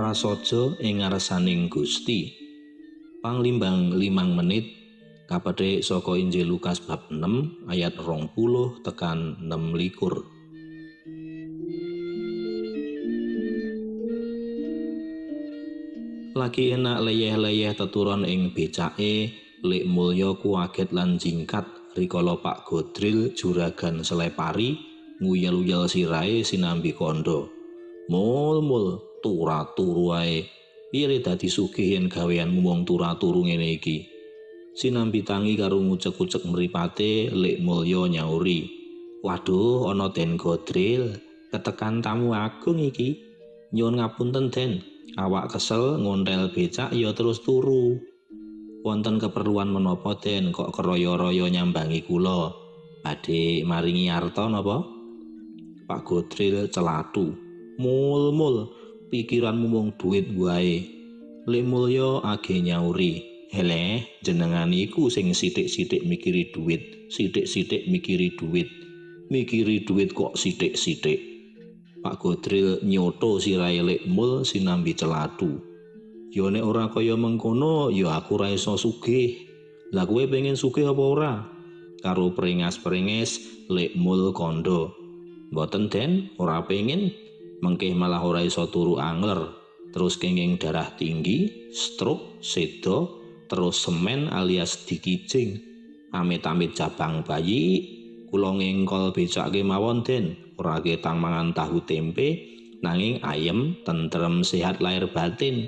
prasaja ing ngarsaning Gusti. Panglimbang limang menit kapedhe saka Injil Lukas bab 6 ayat 20 tekan 6 likur. Lagi enak leyeh-leyeh teturon ing becake, Lek Mulya kuaget lan jingkat rikala Pak Godril juragan Selepari nguyel-uyel sirahe sinambi kondo. Mul-mul turu wae. Piye dadi sugih yen gawean mung turu ngene iki? Sinambi tangi karo ngucek-ucek mripate Lek Mulya nyauri. Waduh, ana Den Godril, ketekan tamu agung iki. Nyuwun ngapunten Den, awak kesel ngontel becak ya terus turu. Wonten keperluan menapa Den kok keroyo-royo nyambangi kula? Badhe maringi arta napa? Pak Godril celatu. Mul-mul, pikiranmu mung duit wae. Lek mulya age nyauri. Hele, jenengan iku sing sithik-sithik mikiri duit, sithik-sithik mikiri duit. Mikiri duit kok sithik-sithik. Pak Godril nyoto sirahe lek mul sinambi celatu. Ya nek ora kaya mengkono, ya aku ora iso sugih. Lah kowe pengen sugih apa ora? Karo peringas-peringes lek mul kondo. Mboten Den, ora pengen mengkeh malah ora iso turu angler. Terus kenging darah tinggi stroke sedo terus semen alias dikijing. Amit-amit cabang bayi kula ngengkol becake mawon den. Ora ketang mangan tahu tempe nanging ayem tentrem sehat lahir batin.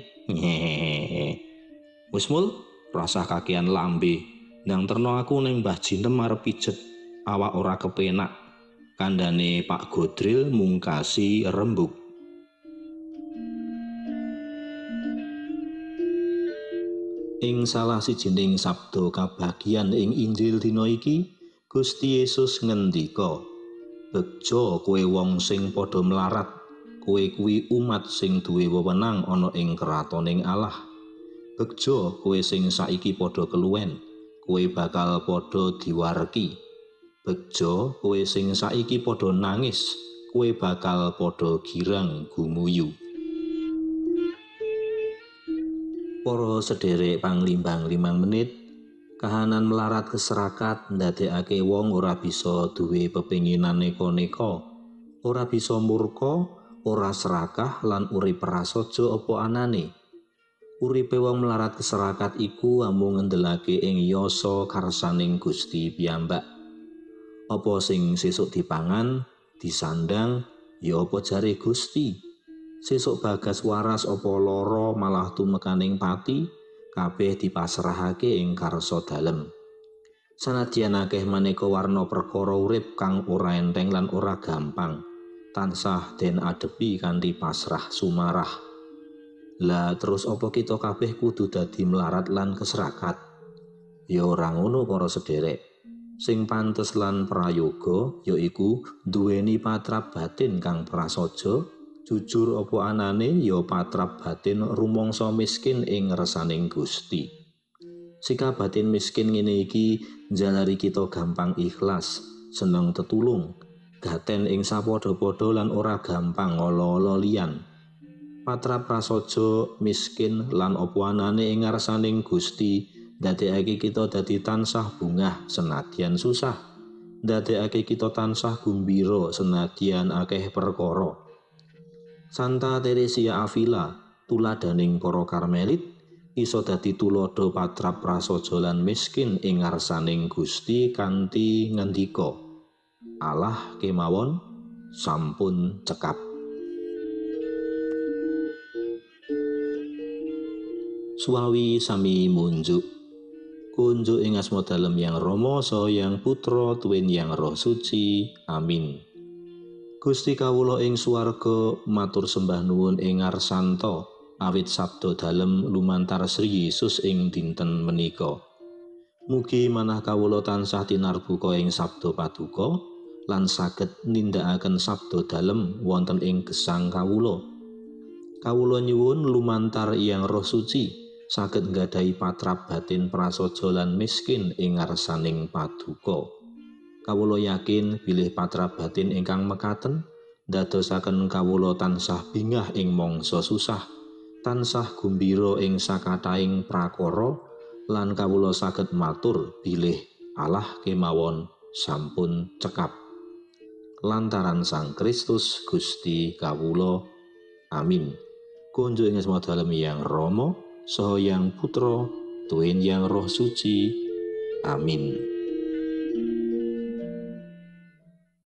Wis mul rasa kakean lambe. Nang terno aku ning Mbah Jinem arep pijet. Awak ora kepenak kandhane Pak Godril mungkasi rembug. Ing salah sijining sabda kabagian ing Injil dina iki, Gusti Yesus ngendika, "Bejo kowe wong sing padha melarat, kowe kuwi umat sing duwe wewenang ana ing kratoning Allah. Bejo kowe sing saiki padha keluwen, kowe bakal padha diwarki." Bejo kowe sing saiki padha nangis, kowe bakal padha girang gumuyu. Para sederek panglimbang limang menit, kahanan melarat keserakat ndadekake wong ora bisa duwe pepinginan neko-neko, ora bisa murka, ora serakah lan urip prasaja apa anane. Uripe wong melarat keserakat iku amung ngendelake ing yasa karsaning Gusti piyambak. Apa sing sesuk dipangan disandang ya apa jare Gusti? Sesuk bagas waras apa lara malah tumekaning pati kabeh dipasrahake ing karsa dalem. Sanadyan akeh maneka warna perkara urip kang ora enteng lan ora gampang tansah den adepi kanthi pasrah sumarah. Lah terus apa kita kabeh kudu dadi melarat lan keserakat? Ya ora ngono para sederek sing pantes lan prayoga yaiku duweni patrap batin kang prasaja jujur apa anane ya patrap batin rumangsa miskin ing resaning Gusti. Sikap batin miskin ngene iki njalari kita gampang ikhlas seneng tetulung gaten ing sapadha-padha lan ora gampang olo-olo liyan. Patrap prasaja miskin lan apa anane ing ngarsaning Gusti ndadekake kita dadi tansah bungah senadyan susah. Ndadekake kita tansah gumbira senadyan akeh perkara. Santa Teresia Avila tuladaning para karmelit iso dadi tulodo patrap prasaja lan miskin ing ngarsaning Gusti kanthi ngendika Allah kemawon sampun cekap. Suawi sami munjuk kunjuk ing asma dalem yang Rama yang Putra tuwin yang Roh Suci. Amin. Gusti kawula ing swarga matur sembah nuwun ing ngarsanto awit sabda dalem lumantar Sri Yesus ing dinten menika. Mugi manah kawula tansah tinarbuka ing sabda paduka lan saged nindakaken sabda dalem wonten ing gesang kawula. Kawula nyuwun lumantar yang Roh Suci saged nggadahi patrap batin prasaja lan miskin ing ngarsaning paduka. Kawula yakin bilih patrap batin ingkang mekaten dadosaken kawula tansah bingah ing mangsa susah tansah gumbira ing sakataing prakara lan kawula saged matur bilih Allah kemawon sampun cekap lantaran Sang Kristus Gusti kawula amin kunjuk ing asma dalem yang Rama saha yang Putra tuwin yang Roh Suci. Amin